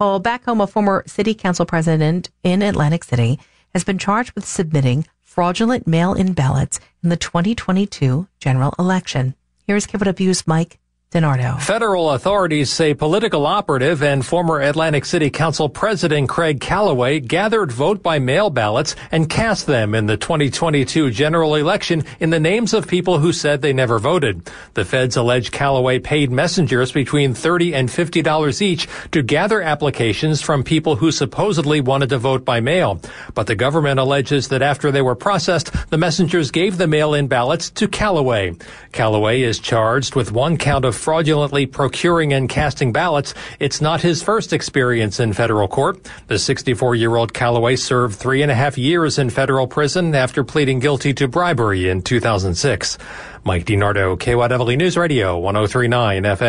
Well, back home, a former city council president in Atlantic City has been charged with submitting fraudulent mail-in ballots in the 2022 general election. Here's KYW's Mike DeNardo. Federal authorities say political operative and former Atlantic City Council President Craig Calloway gathered vote by mail ballots and cast them in the 2022 general election in the names of people who said they never voted. The feds allege Calloway paid messengers between 30 and $50 each to gather applications from people who supposedly wanted to vote by mail. But the government alleges that after they were processed, the messengers gave the mail-in ballots to Calloway. Calloway is charged with one count of fraudulently procuring and casting ballots, it's not his first experience in federal court. The 64 year old Calloway served three and a half years in federal prison after pleading guilty to bribery in 2006. Mike DeNardo, KYW News Radio, 1039 FM.